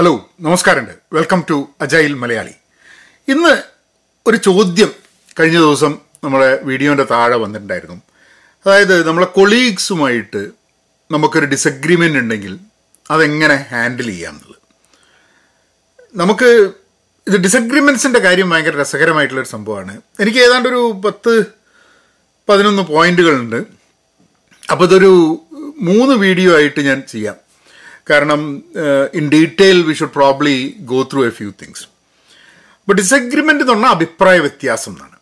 Hello നമസ്കാരമുണ്ട്. Welcome to agile Malayali ഇന്ന് ഒരു ചോദ്യം കഴിഞ്ഞ ദിവസം നമ്മുടെ വീഡിയോന്റെ താഴെ വന്നിട്ടുണ്ടായിരുന്നു. അതായത് നമ്മളെ കൊളീഗ്സുമായിട്ട് നമുക്കൊരു ഡിസഗ്രിമെന്റ് ഉണ്ടെങ്കിൽ അതെങ്ങനെ ഹാൻഡിൽ ചെയ്യാമെന്നുള്ളത് നമുക്ക് ഇത് ഡിസഗ്രിമെൻസിന്റെ കാര്യം ഭയങ്കര രസകരമായിട്ടുള്ളൊരു സംഭവമാണ്. എനിക്ക് ഏതാണ്ട് ഒരു പത്ത് പതിനൊന്ന് പോയിന്റുകളുണ്ട് അപ്പോൾ ഇതൊരു മൂന്ന് വീഡിയോ ആയിട്ട് ഞാൻ ചെയ്യാം. കാരണം in detail we should probably go through a few things അപ്പോൾ ഡിസഗ്രിമെന്റ് എന്ന് പറഞ്ഞാൽ അഭിപ്രായ വ്യത്യാസം എന്നാണ്.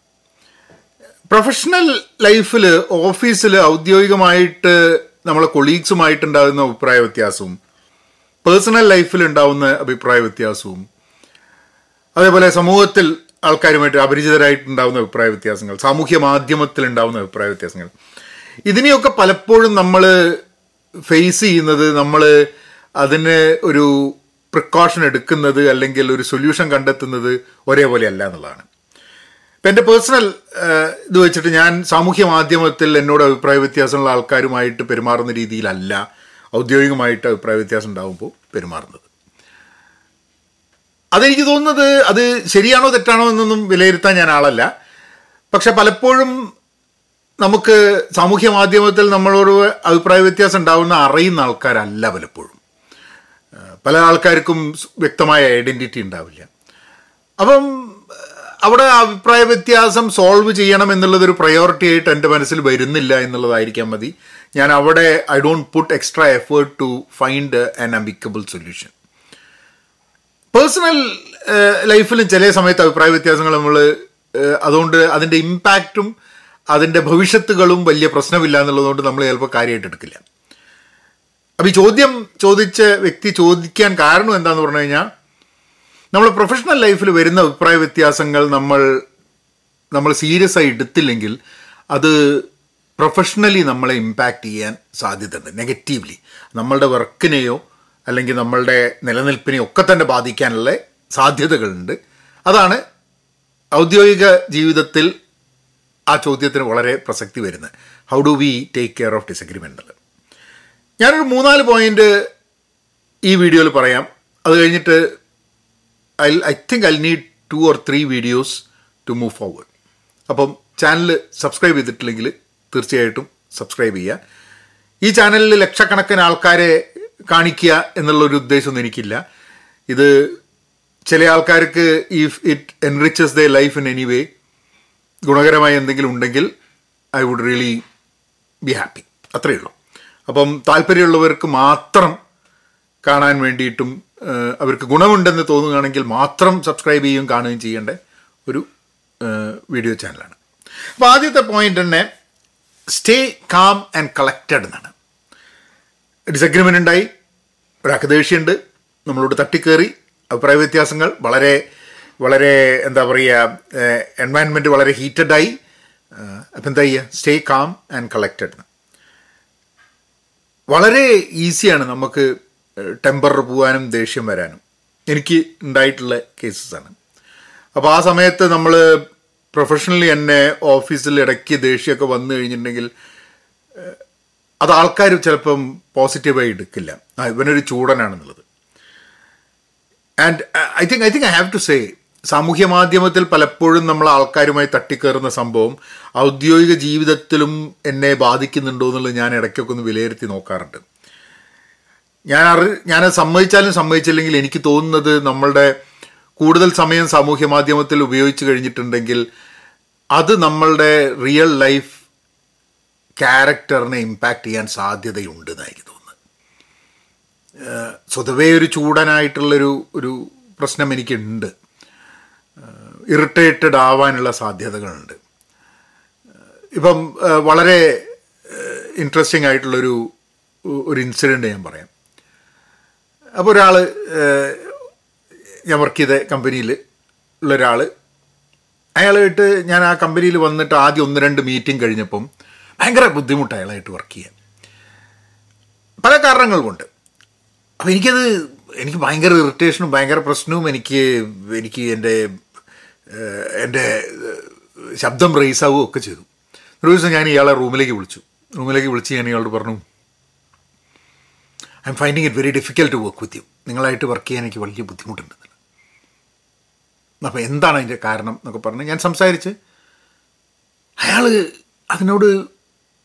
പ്രൊഫഷണൽ ലൈഫിൽ ഓഫീസിൽ ഔദ്യോഗികമായിട്ട് നമ്മളെ കൊളീഗ്സുമായിട്ടുണ്ടാകുന്ന അഭിപ്രായ വ്യത്യാസവും പേഴ്സണൽ ലൈഫിൽ ഉണ്ടാകുന്ന അഭിപ്രായ വ്യത്യാസവും അതേപോലെ സമൂഹത്തിൽ ആൾക്കാരുമായിട്ട് അപരിചിതരായിട്ടുണ്ടാവുന്ന അഭിപ്രായ വ്യത്യാസങ്ങൾ സാമൂഹ്യ മാധ്യമത്തിൽ ഉണ്ടാകുന്ന അഭിപ്രായ വ്യത്യാസങ്ങൾ. ഇതിനെയൊക്കെ പലപ്പോഴും നമ്മൾ ഫേസ് ചെയ്യുന്നത് നമ്മൾ അതിന് ഒരു പ്രിക്കോഷൻ എടുക്കുന്നത് അല്ലെങ്കിൽ ഒരു സൊല്യൂഷൻ കണ്ടെത്തുന്നത് ഒരേപോലെ അല്ല എന്നുള്ളതാണ്. ഇപ്പം എന്റെ പേഴ്സണൽ ഇത് വെച്ചിട്ട് ഞാൻ സാമൂഹ്യ മാധ്യമത്തിൽ എന്നോട് അഭിപ്രായ വ്യത്യാസമുള്ള ആൾക്കാരുമായിട്ട് പെരുമാറുന്ന രീതിയിലല്ല ഔദ്യോഗികമായിട്ട് അഭിപ്രായ വ്യത്യാസം ഉണ്ടാകുമ്പോൾ പെരുമാറുന്നത്. അതെനിക്ക് തോന്നുന്നത് അത് ശരിയാണോ തെറ്റാണോ എന്നൊന്നും വിലയിരുത്താൻ ഞാൻ ആളല്ല. പക്ഷെ പലപ്പോഴും നമുക്ക് സാമൂഹ്യ മാധ്യമത്തിൽ നമ്മളോട് അഭിപ്രായ വ്യത്യാസം ഉണ്ടാവുന്ന അറിയുന്ന ആൾക്കാരല്ല പലപ്പോഴും. പല ആൾക്കാർക്കും വ്യക്തമായ ഐഡന്റിറ്റി ഉണ്ടാവില്ല. അപ്പം അവിടെ അഭിപ്രായ വ്യത്യാസം സോൾവ് ചെയ്യണം എന്നുള്ളതൊരു പ്രയോറിറ്റി ആയിട്ട് എന്റെ മനസ്സിൽ വരുന്നില്ല എന്നുള്ളതായിരിക്കാം മതി. ഞാൻ അവിടെ I don't put extra effort to find an amicable solution personal ലൈഫിലും ചില സമയത്ത് അഭിപ്രായ വ്യത്യാസങ്ങൾ നമ്മൾ അതുകൊണ്ട് അതിന്റെ ഇമ്പാക്റ്റും അതിന്റെ ഭവിഷ്യത്തുകളും വലിയ പ്രശ്നമില്ല എന്നുള്ളതുകൊണ്ട് നമ്മൾ ചിലപ്പോൾ കാര്യമായിട്ട് എടുക്കില്ല. അപ്പോൾ ഈ ചോദ്യം ചോദിച്ച വ്യക്തി ചോദിക്കാൻ കാരണം എന്താണെന്ന് പറഞ്ഞു കഴിഞ്ഞാൽ നമ്മൾ പ്രൊഫഷണൽ ലൈഫിൽ വരുന്ന അഭിപ്രായ വ്യത്യാസങ്ങൾ നമ്മൾ നമ്മൾ സീരിയസ് ആയി എടുത്തില്ലെങ്കിൽ അത് പ്രൊഫഷണലി നമ്മളെ ഇമ്പാക്റ്റ് ചെയ്യാൻ സാധ്യതയുണ്ട് നെഗറ്റീവ്ലി നമ്മളുടെ വർക്കിനെയോ അല്ലെങ്കിൽ നമ്മളുടെ നിലനിൽപ്പിനെയോ ഒക്കെ തന്നെ ബാധിക്കാനുള്ള സാധ്യതകളുണ്ട്. അതാണ് ഔദ്യോഗിക ജീവിതത്തിൽ ആ ചോദ്യത്തിന് വളരെ പ്രസക്തി വരുന്നത്. How do we take care of disagreement ഞാനൊരു മൂന്നാൽ പോയിന്റ് ഈ വീഡിയോയിൽ പറയാം. അത് കഴിഞ്ഞിട്ട് I I think I need two or three videos to move forward അപ്പം ചാനൽ സബ്സ്ക്രൈബ് ചെയ്തിട്ടില്ലെങ്കിൽ തീർച്ചയായിട്ടും സബ്സ്ക്രൈബ് ചെയ്യുക ഈ ചാനലിൽ ലക്ഷക്കണക്കിന് ആൾക്കാരെ കാണിക്കുക എന്നുള്ളൊരു ഉദ്ദേശമൊന്നും എനിക്കില്ല. ഇത് ചില ആൾക്കാർക്ക് if it enriches the life in any way ഗുണകരമായി എന്തെങ്കിലും ഉണ്ടെങ്കിൽ I would really be happy അത്രയേ ഉള്ളൂ. അപ്പം താല്പര്യമുള്ളവർക്ക് മാത്രം കാണാൻ വേണ്ടിയിട്ടും അവർക്ക് ഗുണമുണ്ടെന്ന് തോന്നുകയാണെങ്കിൽ മാത്രം സബ്സ്ക്രൈബ് ചെയ്യുകയും കാണുകയും ചെയ്യേണ്ട ഒരു വീഡിയോ ചാനലാണ്. അപ്പോൾ ആദ്യത്തെ പോയിന്റ് തന്നെ സ്റ്റേ കാം ആൻഡ് കളക്റ്റഡ് എന്നാണ്. ഡിസഗ്രിമെന്റ് ഉണ്ടായി ഒരാൾക്ക് ദേഷ്യമുണ്ട് നമ്മളോട് തട്ടിക്കേറി അഭിപ്രായ വ്യത്യാസങ്ങൾ വളരെ വളരെ എന്താ പറയുക എൻവയൺമെന്റ് വളരെ ഹീറ്റഡായി അപ്പം എന്താ ചെയ്യുക? സ്റ്റേ കാം ആൻഡ് കളക്റ്റഡ് വളരെ ഈസിയാണ് നമുക്ക് ടെമ്പർ പോകാനും ദേഷ്യം വരാനും. എനിക്ക് ഉണ്ടായിട്ടുള്ള കേസസ് ആണ്. അപ്പോൾ ആ സമയത്ത് നമ്മൾ പ്രൊഫഷണലി എന്നെ ഓഫീസിൽ ഇടയ്ക്ക് ദേഷ്യമൊക്കെ വന്നു കഴിഞ്ഞിട്ടുണ്ടെങ്കിൽ അത് ആൾക്കാർ ചിലപ്പം പോസിറ്റീവായി എടുക്കില്ല. ഇവനൊരു ചൂടനാണെന്നുള്ളത്. And I think I think I have to say സാമൂഹ്യ മാധ്യമത്തിൽ പലപ്പോഴും നമ്മൾ ആൾക്കാരുമായി തട്ടിക്കയറുന്ന സംഭവം ഔദ്യോഗിക ജീവിതത്തിലും എന്നെ ബാധിക്കുന്നുണ്ടോ എന്നുള്ളത് ഞാൻ ഇടയ്ക്കൊക്കെ ഒന്ന് വിലയിരുത്തി നോക്കാറുണ്ട്. ഞാൻ അറി ഞാൻ സമ്മതിച്ചാലും സമ്മതിച്ചില്ലെങ്കിൽ എനിക്ക് തോന്നുന്നത് നമ്മളുടെ കൂടുതൽ സമയം സാമൂഹ്യ മാധ്യമത്തിൽ ഉപയോഗിച്ച് കഴിഞ്ഞിട്ടുണ്ടെങ്കിൽ അത് നമ്മളുടെ റിയൽ ലൈഫ് ക്യാരക്ടറിനെ ഇമ്പാക്റ്റ് ചെയ്യാൻ സാധ്യതയുണ്ട് എന്നാണ് എനിക്ക് തോന്നുന്നത് സ്വതവേ ഒരു ചൂടനായിട്ടുള്ളൊരു ഒരു പ്രശ്നം എനിക്കുണ്ട്. ഇറിറ്റേറ്റഡ് ആവാനുള്ള സാധ്യതകളുണ്ട്. ഇപ്പം വളരെ ഇൻട്രസ്റ്റിംഗ് ആയിട്ടുള്ളൊരു ഒരു ഇൻസിഡന്റ് ഞാൻ പറയാം. അപ്പോൾ ഒരാൾ ഞാൻ വർക്ക് ചെയ്ത കമ്പനിയിൽ ഉള്ള ഒരാൾ അയാളായിട്ട് ഞാൻ ആ കമ്പനിയിൽ വന്നിട്ട് ആദ്യം ഒന്ന് രണ്ട് മീറ്റിംഗ് കഴിഞ്ഞപ്പം ഭയങ്കര ബുദ്ധിമുട്ട് അയാളായിട്ട് വർക്ക് ചെയ്യാൻ. പല കാരണങ്ങൾ കൊണ്ട്. അപ്പോൾ എനിക്കത് എനിക്ക് ഭയങ്കര ഇറിറ്റേഷനും ഭയങ്കര പ്രശ്നവും എനിക്ക് എനിക്ക് എന്റെ എന്റെ ശബ്ദം റേസാവുകയും ഒക്കെ ചെയ്തു. ഒരു ദിവസം ഞാൻ ഇയാളെ റൂമിലേക്ക് വിളിച്ചു. റൂമിലേക്ക് വിളിച്ച് ഞാൻ ഇയാളോട് പറഞ്ഞു I'm finding it very difficult to work with you നിങ്ങളായിട്ട് വർക്ക് ചെയ്യാൻ എനിക്ക് വലിയ ബുദ്ധിമുട്ടുണ്ട്. അപ്പോൾ എന്താണ് അതിന്റെ കാരണം എന്നൊക്കെ പറഞ്ഞ് ഞാൻ സംസാരിച്ച് അയാൾ അതിനോട്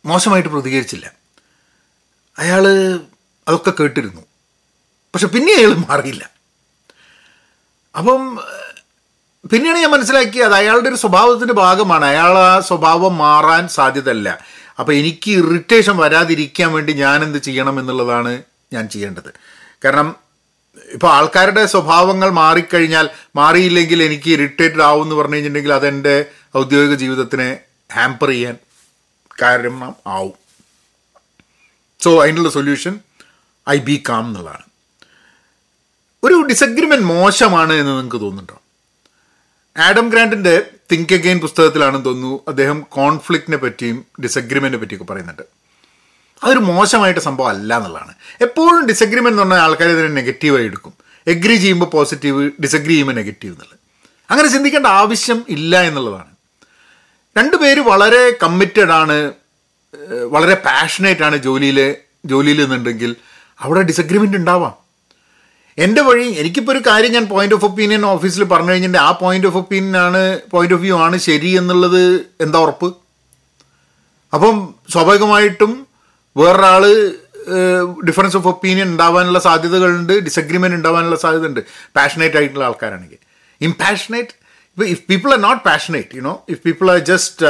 മോശമായിട്ട് പ്രതികരിച്ചില്ല. അയാൾ അതൊക്കെ കേട്ടിരുന്നു. പക്ഷെ പിന്നെ അയാൾ മാറിയില്ല. അപ്പം പിന്നെയാണ് ഞാൻ മനസ്സിലാക്കിയത് അയാളുടെ ഒരു സ്വഭാവത്തിന്റെ ഭാഗമാണ്. അയാൾ ആ സ്വഭാവം മാറാൻ സാധ്യതയല്ല. അപ്പോൾ എനിക്ക് ഇറിറ്റേഷൻ വരാതിരിക്കാൻ വേണ്ടി ഞാൻ എന്ത് ചെയ്യണം എന്നുള്ളതാണ് ഞാൻ ചെയ്യേണ്ടത്. കാരണം ഇപ്പോൾ ആൾക്കാരുടെ സ്വഭാവങ്ങൾ മാറിക്കഴിഞ്ഞാൽ മാറിയില്ലെങ്കിൽ എനിക്ക് ഇറിറ്റേറ്റഡ് ആവും എന്ന് പറഞ്ഞു കഴിഞ്ഞിട്ടുണ്ടെങ്കിൽ അതെന്റെ ഔദ്യോഗിക ജീവിതത്തിനെ ഹാമ്പർ ചെയ്യാൻ കാരണം ആവും. സോ അതിനുള്ള സൊല്യൂഷൻ ഐ ബി കാം എന്നുള്ളതാണ്. ഒരു ഡിസഗ്രിമെന്റ് മോശമാണ് എന്ന് നിങ്ങൾക്ക് തോന്നുന്നുണ്ടോ? ആഡം ഗ്രാൻഡിന്റെ തിങ്ക് അഗെയിൻ പുസ്തകത്തിലാണെന്ന് തോന്നുന്നു. അദ്ദേഹം കോൺഫ്ലിക്റ്റിനെ പറ്റിയും ഡിസഗ്രിമെന്റിനെ പറ്റിയൊക്കെ പറയുന്നുണ്ട്. അതൊരു മോശമായിട്ട് സംഭവം അല്ല എന്നുള്ളതാണ്. എപ്പോഴും ഡിസഗ്രിമെന്റ് എന്ന് പറഞ്ഞാൽ ആൾക്കാർ ഇതിനെ നെഗറ്റീവായി എടുക്കും. എഗ്രി ചെയ്യുമ്പോൾ പോസിറ്റീവ് ഡിസഗ്രി ചെയ്യുമ്പോൾ നെഗറ്റീവ് എന്നുള്ളത്. അങ്ങനെ ചിന്തിക്കേണ്ട ആവശ്യം ഇല്ല എന്നുള്ളതാണ്. രണ്ടുപേര് വളരെ കമ്മിറ്റഡ് ആണ് വളരെ പാഷനേറ്റ് ആണ് ജോലിയിൽ ജോലിയിൽ നിന്നുണ്ടെങ്കിൽ അവിടെ ഡിസഗ്രിമെന്റ് ഉണ്ടാവാം. എന്റെ വഴി എനിക്കിപ്പോൾ ഒരു കാര്യം ഞാൻ പോയിന്റ് ഓഫ് ഒപ്പീനിയൻ ഓഫീസിൽ പറഞ്ഞു കഴിഞ്ഞിട്ടുണ്ടെങ്കിൽ ആ പോയിന്റ് ഓഫ് ഒപ്പീനിയൻ ആണ് പോയിന്റ് ഓഫ് വ്യൂ ആണ് ശരി എന്നുള്ളത് എന്താ ഉറപ്പ്? അപ്പം സ്വാഭാവികമായിട്ടും വേറൊരാൾ ഡിഫറൻസ് ഓഫ് ഒപ്പീനിയൻ ഉണ്ടാവാനുള്ള സാധ്യതകളുണ്ട് ഡിസഗ്രിമെന്റ് ഉണ്ടാവാനുള്ള സാധ്യത ഉണ്ട് പാഷനേറ്റ് ആയിട്ടുള്ള ആൾക്കാരാണെങ്കിൽ. ഇംപാഷനേറ്റ് ഇപ്പോൾ if people are not passionate you know if people are just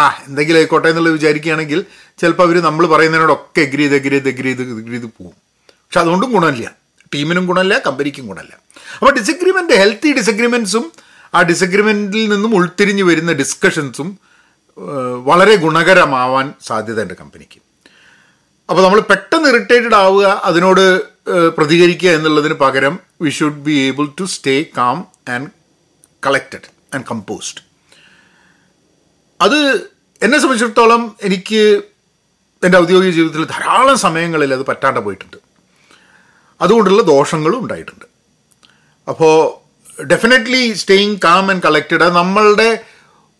ആ എന്തെങ്കിലും ആയിക്കോട്ടെ എന്നുള്ളത് വിചാരിക്കുകയാണെങ്കിൽ ചിലപ്പോൾ അവർ നമ്മൾ പറയുന്നതിനോടൊക്കെ എഗ്രി ചെയ്ത് എഗ്രി ചെയ്ത് എഗ്രി ചെയ്ത് എഗ്രി ചെയ്ത് പോകും പക്ഷെ അതുകൊണ്ടും ഗുണമില്ല. ടീമിനും ഗുണമല്ല കമ്പനിക്കും ഗുണമല്ല. അപ്പോൾ ഡിസഗ്രിമെന്റ് ഹെൽത്തി ഡിസഗ്രിമെൻസും ആ ഡിസഗ്രിമെന്റിൽ നിന്നും ഉൾത്തിരിഞ്ഞ് വരുന്ന ഡിസ്കഷൻസും വളരെ ഗുണകരമാവാൻ സാധ്യതയുണ്ട് കമ്പനിക്ക്. അപ്പോൾ നമ്മൾ പെട്ടെന്ന് ഇറിറ്റേറ്റഡ് ആവുക അതിനോട് പ്രതികരിക്കുക എന്നുള്ളതിന് പകരം we should be able to stay calm and collected and composed അത് എന്നെ സംബന്ധിച്ചിടത്തോളം എനിക്ക് എന്റെ ഔദ്യോഗിക ജീവിതത്തിൽ ധാരാളം സമയങ്ങളിൽ അത് പറ്റാണ്ട് പോയിട്ടുണ്ട്. അതുകൊണ്ടുള്ള ദോഷങ്ങളും ഉണ്ടായിട്ടുണ്ട്. അപ്പോൾ definitely staying calm and collected അത് നമ്മളുടെ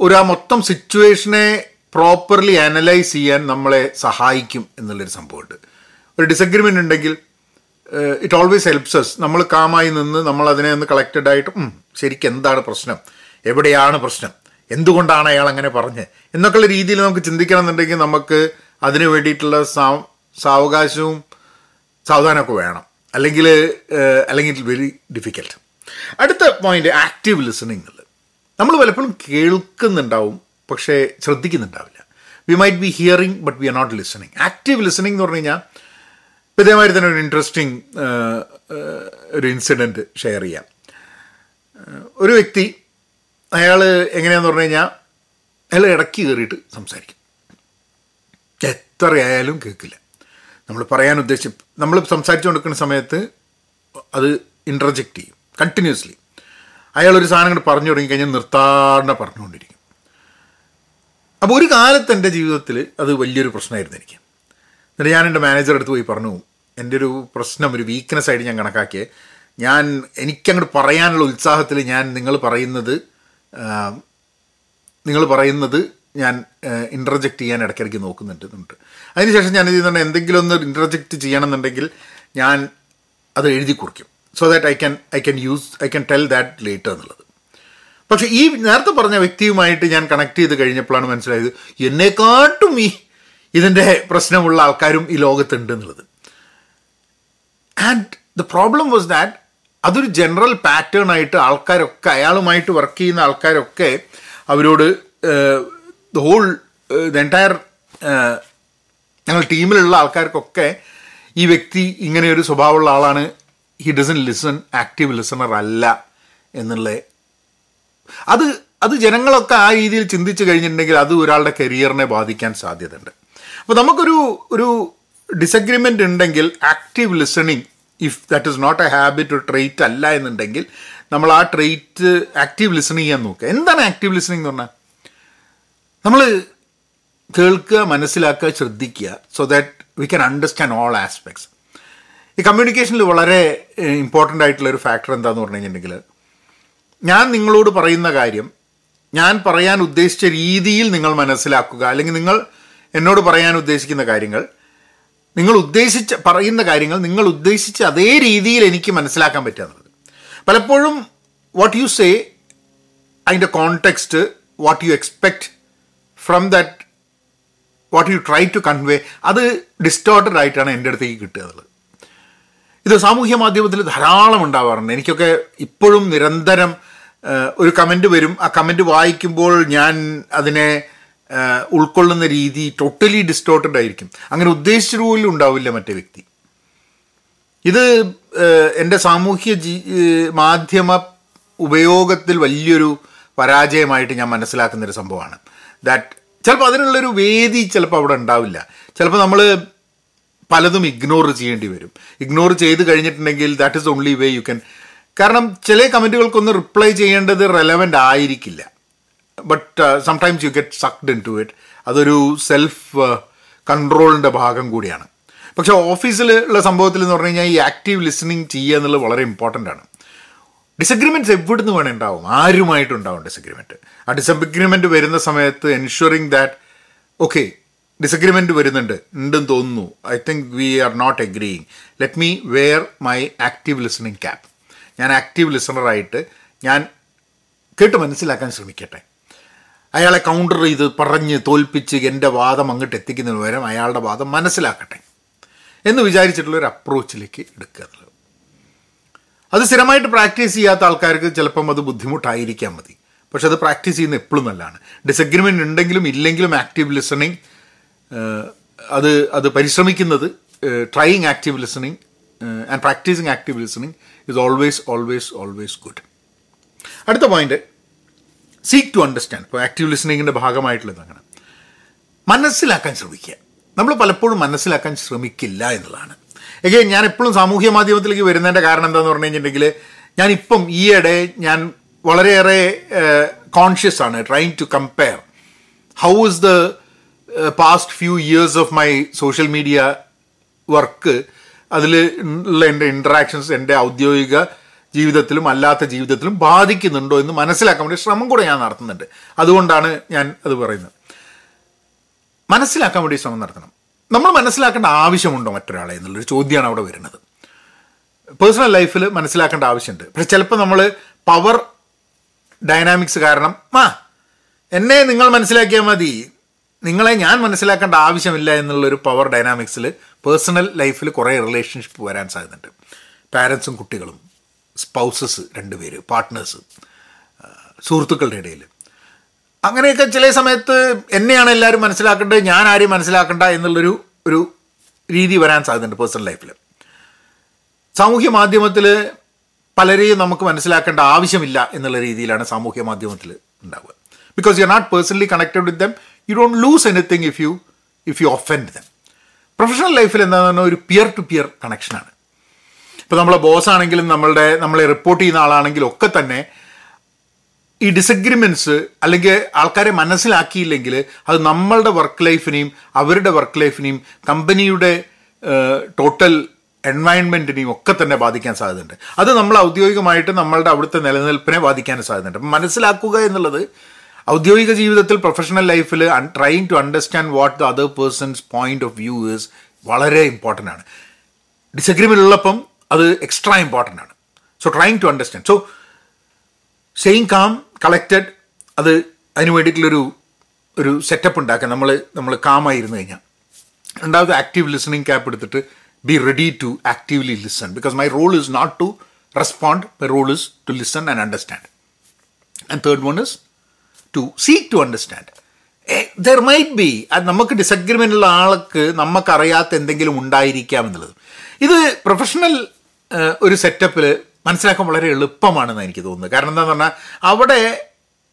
ഒരു ആ മൊത്തം സിറ്റുവേഷനെ പ്രോപ്പർലി അനലൈസ് ചെയ്യാൻ നമ്മളെ സഹായിക്കും എന്നുള്ളൊരു സംഭവമുണ്ട്. ഒരു ഡിസഗ്രിമെന്റ് ഉണ്ടെങ്കിൽ ഇറ്റ് ഓൾവേസ് ഹെൽപ്സ് എസ് നമ്മൾ കാമായി നിന്ന് നമ്മൾ അതിനെ ഒന്ന് കളക്റ്റഡ് ആയിട്ട് ശരിക്കും എന്താണ് പ്രശ്നം? എവിടെയാണ് പ്രശ്നം? എന്തുകൊണ്ടാണ് അയാൾ അങ്ങനെ പറഞ്ഞ്? എന്നൊക്കെയുള്ള രീതിയിൽ നമുക്ക് ചിന്തിക്കണം എന്നുണ്ടെങ്കിൽ നമുക്ക് അതിന് വേണ്ടിയിട്ടുള്ള സാവകാശവും സാവധാനമൊക്കെ വേണം. അല്ലെങ്കിൽ അല്ലെങ്കിൽ ഇറ്റ് വെരി ഡിഫിക്കൽട്ട് അടുത്ത പോയിന്റ് ആക്റ്റീവ് ലിസണിങ് നമ്മൾ പലപ്പോഴും കേൾക്കുന്നുണ്ടാവും പക്ഷേ ശ്രദ്ധിക്കുന്നുണ്ടാവില്ല. We might be hearing but we are not listening active listening എന്ന് പറഞ്ഞു കഴിഞ്ഞാൽ ഇപ്പം ഇതേമാതിരി തന്നെ ഒരു ഇൻട്രസ്റ്റിംഗ് ഒരു ഇൻസിഡന്റ് ഷെയർ ചെയ്യാം. ഒരു വ്യക്തി അയാൾ എങ്ങനെയാന്ന് പറഞ്ഞു കഴിഞ്ഞാൽ അയാൾ ഇടയ്ക്ക് കയറിയിട്ട് സംസാരിക്കും. എത്രയായാലും കേൾക്കില്ല. നമ്മൾ പറയാൻ ഉദ്ദേശിച്ച നമ്മൾ സംസാരിച്ചു കൊടുക്കുന്ന സമയത്ത് അത് ഇൻട്രജക്റ്റ് ചെയ്യും കണ്ടിന്യൂസ്ലി അയാളൊരു സാധനം കൂടെ പറഞ്ഞു തുടങ്ങിക്കഴിഞ്ഞാൽ നിർത്താണ്ട് പറഞ്ഞുകൊണ്ടിരിക്കും. അപ്പോൾ ഒരു കാലത്ത് എന്റെ ജീവിതത്തിൽ അത് വലിയൊരു പ്രശ്നമായിരുന്നു എനിക്ക്. എന്നിട്ട് ഞാൻ എന്റെ മാനേജർ അടുത്ത് പോയി പറഞ്ഞു എന്റെ ഒരു പ്രശ്നം ഒരു വീക്ക്നെസ് ആയിട്ട് ഞാൻ കണക്കാക്കിയത് ഞാൻ എനിക്കങ്ങോട്ട് പറയാനുള്ള ഉത്സാഹത്തിൽ ഞാൻ നിങ്ങൾ പറയുന്നത് നിങ്ങൾ പറയുന്നത് ഞാൻ ഇന്റർജക്റ്റ് ചെയ്യാൻ ഇടയ്ക്കിടയ്ക്ക് നോക്കുന്നുണ്ട് എന്നുണ്ട് അതിനുശേഷം ഞാൻ ചെയ്യുന്നുണ്ട് എന്തെങ്കിലും ഒന്ന് ഇന്റർജക്റ്റ് ചെയ്യണമെന്നുണ്ടെങ്കിൽ ഞാൻ അത് എഴുതി കുറിക്കും. So that I can I can use I can tell that later എന്നുള്ളത്. പക്ഷേ ഈ നേരത്തെ പറഞ്ഞ വ്യക്തിയുമായിട്ട് ഞാൻ കണക്ട് ചെയ്ത് കഴിഞ്ഞപ്പോഴാണ് മനസ്സിലായത് എന്നെക്കാട്ടും ഈ ഇതിന്റെ പ്രശ്നമുള്ള ആൾക്കാരും ഈ ലോകത്തുണ്ട് എന്നുള്ളത്. And the problem was that അതൊരു ജനറൽ പാറ്റേൺ ആയിട്ട് ആൾക്കാരൊക്കെ അയാളുമായിട്ട് വർക്ക് ചെയ്യുന്ന ആൾക്കാരൊക്കെ അവരോട് ദ ഹോൾ ദ എന്റയർ ഞങ്ങൾ ടീമിലുള്ള ആൾക്കാർക്കൊക്കെ ഈ വ്യക്തി ഇങ്ങനെ ഒരു സ്വഭാവമുള്ള ആളാണ്. He doesn't listen active listener അല്ല എന്നുള്ള. അത് അത് ജനങ്ങളൊക്കെ ആ രീതിയിൽ ചിന്തിച്ചു കഴിഞ്ഞിട്ടുണ്ടെങ്കിൽ അത് ഒരാളുടെ കരിയറിനെ ബാധിക്കാൻ സാധ്യതയുണ്ട്. അപ്പോൾ നമുക്കൊരു ഒരു ഡിസഗ്രിമെന്റ് ഉണ്ടെങ്കിൽ active listening if that is not a habit ഒരു ട്രെയ്റ്റ് അല്ല എന്നുണ്ടെങ്കിൽ നമ്മൾ ആ ട്രെയ്റ്റ് ആക്റ്റീവ് ലിസണിങ് ചെയ്യാൻ നോക്കുക. എന്താണ് ആക്റ്റീവ് ലിസണിങ് എന്ന് പറഞ്ഞാൽ? നമ്മൾ കേൾക്കുക മനസ്സിലാക്കുക ശ്രദ്ധിക്കുക so that we can understand all aspects ഈ കമ്മ്യൂണിക്കേഷനിൽ വളരെ ഇമ്പോർട്ടന്റ് ആയിട്ടുള്ള ഒരു ഫാക്ടർ എന്താണെന്ന് പറഞ്ഞു കഴിഞ്ഞിട്ടുണ്ടെങ്കിൽ ഞാൻ നിങ്ങളോട് പറയുന്ന കാര്യം ഞാൻ പറയാൻ ഉദ്ദേശിച്ച രീതിയിൽ നിങ്ങൾ മനസ്സിലാക്കുക അല്ലെങ്കിൽ നിങ്ങൾ എന്നോട് പറയാൻ ഉദ്ദേശിക്കുന്ന കാര്യങ്ങൾ നിങ്ങൾ ഉദ്ദേശിച്ച പറയുന്ന കാര്യങ്ങൾ നിങ്ങൾ ഉദ്ദേശിച്ച അതേ രീതിയിൽ എനിക്ക് മനസ്സിലാക്കാൻ പറ്റുക എന്നുള്ളത്. പലപ്പോഴും വാട്ട് യു സേ അതിന്റെ context what you expect from that what you try to convey അത് ഡിസ്റ്റോർട്ടഡ് ആയിട്ടാണ് എന്റെ അടുത്തേക്ക് കിട്ടുക ഇത് സാമൂഹ്യ മാധ്യമത്തിൽ ധാരാളം ഉണ്ടാവാറുണ്ട്. എനിക്കൊക്കെ ഇപ്പോഴും നിരന്തരം ഒരു കമന്റ് വരും. ആ കമന്റ് വായിക്കുമ്പോൾ ഞാൻ അതിനെ ഉൾക്കൊള്ളുന്ന രീതി ടോട്ടലി ഡിസ്റ്റോർട്ടഡ് ആയിരിക്കും. അങ്ങനെ ഉദ്ദേശിച്ച പോലും ഉണ്ടാവില്ല മറ്റേ വ്യക്തി. ഇത് എന്റെ സാമൂഹ്യ ജീ മാധ്യമ ഉപയോഗത്തിൽ വലിയൊരു പരാജയമായിട്ട് ഞാൻ മനസ്സിലാക്കുന്നൊരു സംഭവമാണ്. ദാറ്റ് ചിലപ്പോൾ അതിനുള്ളൊരു വേദി ചിലപ്പോൾ അവിടെ ഉണ്ടാവില്ല. ചിലപ്പോൾ നമ്മൾ പലതും ഇഗ്നോർ ചെയ്യേണ്ടി വരും. ഇഗ്നോർ ചെയ്ത് കഴിഞ്ഞിട്ടുണ്ടെങ്കിൽ that is only way you can കാരണം ചില കമന്റുകൾക്കൊന്ന് റിപ്ലൈ ചെയ്യേണ്ടത് റെലവന്റ് ആയിരിക്കില്ല. But sometimes you get sucked into it അതൊരു സെൽഫ് കൺട്രോളിന്റെ ഭാഗം കൂടിയാണ്. പക്ഷേ ഓഫീസിലുള്ള സംഭവത്തിൽ എന്ന് പറഞ്ഞു കഴിഞ്ഞാൽ ഈ ആക്റ്റീവ് ലിസണിങ് ചെയ്യുക എന്നുള്ളത് വളരെ ഇമ്പോർട്ടന്റ് ആണ്. ഡിസഗ്രിമെന്റ്സ് എവിടുന്ന് വേണേ ഉണ്ടാവും ആരുമായിട്ടുണ്ടാവും ഡിസഗ്രിമെന്റ് ആ ഡിസഗ്രിമെന്റ് വരുന്ന സമയത്ത് എൻഷുറിങ് ദാറ്റ് ഓക്കെ ഡിസഗ്രിമെന്റ് വരുന്നുണ്ട്. ഉണ്ടെന്ന് തോന്നുന്നു. I think we are not agreeing let me wear my active listening cap ഞാൻ ആക്റ്റീവ് ലിസണറായിട്ട് ഞാൻ കേട്ട് മനസ്സിലാക്കാൻ ശ്രമിക്കട്ടെ. അയാളെ കൗണ്ടർ ചെയ്ത് പറഞ്ഞ് തോൽപ്പിച്ച് എന്റെ വാദം അങ്ങോട്ട് എത്തിക്കുന്നതിന് പകരം അയാളുടെ വാദം മനസ്സിലാക്കട്ടെ എന്ന് വിചാരിച്ചിട്ടുള്ള ഒരു അപ്രോച്ചിലേക്ക് എടുക്കുക എന്നുള്ളത്. അത് സ്ഥിരമായിട്ട് പ്രാക്ടീസ് ചെയ്യാത്ത ആൾക്കാർക്ക് ചിലപ്പം അത് ബുദ്ധിമുട്ടായിരിക്കാൻ മതി. പക്ഷെ അത് പ്രാക്ടീസ് ചെയ്യുന്ന എപ്പോഴും നല്ലതാണ്. ഡിസഗ്രിമെന്റ് ഉണ്ടെങ്കിലും ഇല്ലെങ്കിലും ആക്റ്റീവ് ലിസണിങ് അത് അത് പരിശ്രമിക്കുന്നത് trying active listening and practising active listening is always always always good അടുത്ത പോയിന്റ് സീക്ക് ടു അണ്ടർസ്റ്റാൻഡ് ഇപ്പോൾ ആക്റ്റീവ് ലിസണിങ്ങിന്റെ ഭാഗമായിട്ടുള്ളത് അങ്ങനെ. മനസ്സിലാക്കാൻ ശ്രമിക്കുക. നമ്മൾ പലപ്പോഴും മനസ്സിലാക്കാൻ ശ്രമിക്കില്ല എന്നുള്ളതാണ്. എഗെയിൻ ഞാൻ എപ്പോഴും സാമൂഹ്യ മാധ്യമത്തിലേക്ക് വരുന്നതിന്റെ കാരണം എന്താണെന്ന് പറഞ്ഞു കഴിഞ്ഞിട്ടുണ്ടെങ്കിൽ ഞാനിപ്പം ഈയിടെ ഞാൻ വളരെയേറെ കോൺഷ്യസ് ആണ് trying to compare how is the past few years of my social media work അതിൽ ഉള്ള എന്റെ ഇൻട്രാക്ഷൻസ് എന്റെ ഔദ്യോഗിക ജീവിതത്തിലും അല്ലാത്ത ജീവിതത്തിലും ബാധിക്കുന്നുണ്ടോ എന്ന് മനസ്സിലാക്കാൻ വേണ്ടി ശ്രമം കൂടെ ഞാൻ നടത്തുന്നുണ്ട്. അതുകൊണ്ടാണ് ഞാൻ അത് പറയുന്നത്. മനസ്സിലാക്കാൻ വേണ്ടി ശ്രമം നടത്തണം. നമ്മൾ മനസ്സിലാക്കേണ്ട ആവശ്യമുണ്ടോ മറ്റൊരാളെ എന്നുള്ളൊരു ചോദ്യമാണ് അവിടെ വരുന്നത്. പേഴ്സണൽ ലൈഫിൽ മനസ്സിലാക്കേണ്ട ആവശ്യമുണ്ട്. പക്ഷെ ചിലപ്പോൾ നമ്മൾ പവർ ഡൈനാമിക്സ് കാരണം ആ എന്നെ നിങ്ങൾ മനസ്സിലാക്കിയാൽ മതി. നിങ്ങളെ ഞാൻ മനസ്സിലാക്കേണ്ട ആവശ്യമില്ല എന്നുള്ളൊരു പവർ ഡൈനാമിക്സിൽ പേഴ്സണൽ ലൈഫിൽ കുറേ റിലേഷൻഷിപ്പ് വരാൻ സാധ്യതയുണ്ട്. പാരൻസും കുട്ടികളും സ്പൗസസ് രണ്ടുപേര് പാർട്ട്നേഴ്സ് സുഹൃത്തുക്കളുടെ ഇടയിൽ അങ്ങനെയൊക്കെ ചില സമയത്ത് എന്നെയാണ് എല്ലാവരും മനസ്സിലാക്കേണ്ടത് ഞാൻ ആരെയും മനസ്സിലാക്കണ്ട എന്നുള്ളൊരു ഒരു രീതി വരാൻ സാധ്യതയുണ്ട് പേഴ്സണൽ ലൈഫിൽ സാമൂഹ്യ മാധ്യമത്തിൽ പലരെയും നമുക്ക് മനസ്സിലാക്കേണ്ട ആവശ്യമില്ല എന്നുള്ള രീതിയിലാണ് സാമൂഹ്യ മാധ്യമത്തിൽ ഉണ്ടാവുക. Because you are not personally connected with them you don't lose anything if you if you offend them professional ലൈഫിൽ എന്താണെന്ന് പറഞ്ഞാൽ ഒരു പിയർ ടു പിയർ കണക്ഷനാണ് ഇപ്പോൾ നമ്മളെ ബോസ് ആണെങ്കിലും നമ്മളുടെ നമ്മളെ റിപ്പോർട്ട് ചെയ്യുന്ന ആളാണെങ്കിലും ഒക്കെ തന്നെ ഈ ഡിസഗ്രിമെന്റ്സ് അല്ലെങ്കിൽ ആൾക്കാരെ മനസ്സിലാക്കിയില്ലെങ്കിൽ അത് നമ്മളുടെ വർക്ക് ലൈഫിനെയും അവരുടെ വർക്ക് ലൈഫിനെയും കമ്പനിയുടെ ടോട്ടൽ എൻവയൺമെന്റിനെയും ഒക്കെ തന്നെ ബാധിക്കാൻ സാധ്യതയുണ്ട്. അത് നമ്മൾ ഔദ്യോഗികമായിട്ട് നമ്മളുടെ അവിടുത്തെ നിലനിൽപ്പിനെ ബാധിക്കാൻ സാധ്യതയുണ്ട്. അപ്പം മനസ്സിലാക്കുക എന്നുള്ളത് ഔദ്യോഗിക ജീവിതത്തിൽ പ്രൊഫഷണൽ ലൈഫിൽ trying to understand what the other person's point of view is വളരെ ഇമ്പോർട്ടന്റ് ആണ്. ഡിസഗ്രിമെന്റ് ഉള്ളപ്പം അത് എക്സ്ട്രാ ഇമ്പോർട്ടന്റ് ആണ്. So trying to understand so staying calm collected അത് അതിന് വേണ്ടിയിട്ടുള്ളൊരു ഒരു സെറ്റപ്പ് ഉണ്ടാക്കുക നമ്മൾ നമ്മൾ കാമായിരുന്നു കഴിഞ്ഞാൽ രണ്ടാമത് ആക്റ്റീവ് ലിസണിങ് ക്യാപ്പ് എടുത്തിട്ട് be ready to actively listen because my role is not to respond my role is to listen and understand and third one is to seek to understand there might be അത് നമുക്ക് disagreement ഉള്ള ആൾക്ക് നമുക്കറിയാത്ത എന്തെങ്കിലും ഉണ്ടായിരിക്കാം എന്നുള്ളത്. ഇത് professional ഒരു സെറ്റപ്പിൽ മനസ്സിലാക്കാൻ വളരെ എളുപ്പമാണെന്ന് എനിക്ക് തോന്നുന്നത്. കാരണം എന്താണെന്ന് പറഞ്ഞാൽ അവിടെ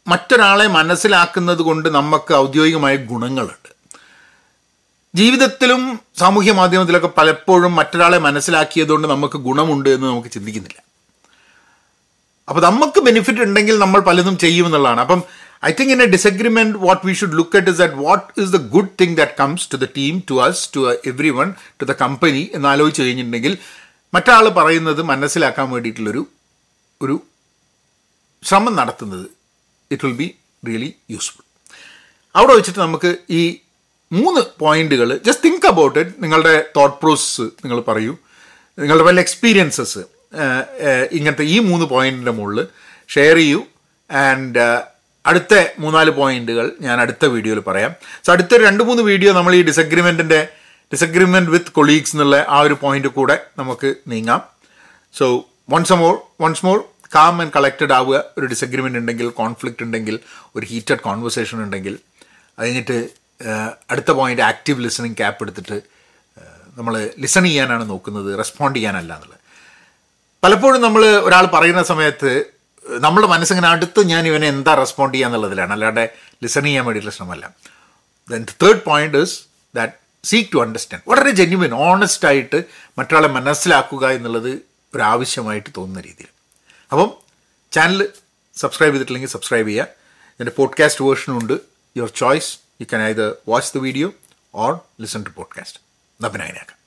മറ്റൊരാളെ മനസ്സിലാക്കുന്നത് കൊണ്ട് നമുക്ക് ഔദ്യോഗികമായ ഗുണങ്ങളുണ്ട്. ജീവിതത്തിലും സാമൂഹ്യ മാധ്യമത്തിലൊക്കെ പലപ്പോഴും മറ്റൊരാളെ മനസ്സിലാക്കിയതുകൊണ്ട് നമുക്ക് ഗുണമുണ്ട് എന്ന് നമുക്ക് ചിന്തിക്കുന്നില്ല. അപ്പോൾ നമുക്ക് ബെനിഫിറ്റ് ഉണ്ടെങ്കിൽ നമ്മൾ പലതും ചെയ്യുമെന്നുള്ളതാണ് അപ്പം I think in a disagreement what we should look at is that what is the good thing that comes to the team to us to everyone to the company എന്ന് ആലോചിച്ച് കഴിഞ്ഞിട്ടുണ്ടെങ്കിൽ മറ്റാൾ പറയുന്നത് മനസ്സിലാക്കാൻ വേണ്ടിയിട്ടുള്ളൊരു ഒരു ശ്രമം നടത്തുന്നത് it will be really useful അവിടെ വെച്ചിട്ട് നമുക്ക് ഈ മൂന്ന് പോയിന്റുകൾ ജസ്റ്റ് തിങ്ക് അബൌട്ട് ഇറ്റ് നിങ്ങളുടെ തോട്ട് പ്രോസസ് നിങ്ങൾ പറയൂ. നിങ്ങളുടെ വല്ല എക്സ്പീരിയൻസസ് ഇങ്ങനത്തെ ഈ മൂന്ന് പോയിന്റിന്റെ മുകളിൽ ഷെയർ ചെയ്യൂ. ആൻഡ് അടുത്ത മൂന്നാൽ പോയിന്റുകൾ ഞാൻ അടുത്ത വീഡിയോയിൽ പറയാം. സോ അടുത്ത രണ്ട് മൂന്ന് വീഡിയോ നമ്മൾ ഈ ഡിസഗ്രിമെന്റിന്റെ ഡിസഗ്രിമെന്റ് വിത്ത് കൊളീഗ്സ് എന്നുള്ള ആ ഒരു പോയിന്റ് കൂടെ നമുക്ക് നീങ്ങാം. So once more once more calm and collected ആവുക. ഒരു ഡിസഗ്രിമെന്റ് ഉണ്ടെങ്കിൽ കോൺഫ്ലിക്റ്റ് ഉണ്ടെങ്കിൽ ഒരു ഹീറ്റഡ് കോൺവെർസേഷൻ ഉണ്ടെങ്കിൽ. അത് അടുത്ത പോയിന്റ് ആക്റ്റീവ് ലിസണിങ് ക്യാപ്പ് എടുത്തിട്ട് നമ്മൾ ലിസൺ ചെയ്യാനാണ് നോക്കുന്നത് റെസ്പോണ്ട് ചെയ്യാനല്ല എന്നുള്ളത്. പലപ്പോഴും നമ്മൾ ഒരാൾ പറയുന്ന സമയത്ത് നമ്മുടെ മനസ്സിങ്ങനെ അടുത്ത് ഞാൻ ഇവനെ എന്താ റെസ്പോണ്ട് ചെയ്യുക എന്നുള്ളതിലാണ് അല്ലാതെ ലിസൺ ചെയ്യാൻ വേണ്ടിയിട്ടുള്ള ശ്രമമല്ല. Then third point is that seek to understand വളരെ ജെന്യുവൻ ഓണസ്റ്റ് ആയിട്ട് മറ്റൊരാളെ മനസ്സിലാക്കുക എന്നുള്ളത് ഒരു ആവശ്യമായിട്ട് തോന്നുന്ന രീതിയിൽ അപ്പം ചാനൽ സബ്സ്ക്രൈബ് ചെയ്തിട്ടില്ലെങ്കിൽ സബ്സ്ക്രൈബ് ചെയ്യുക. എന്റെ പോഡ്കാസ്റ്റ് വേർഷനും ഉണ്ട്. Your choice you can I watch the video or listen to podcast നബിനായനാക്കാം.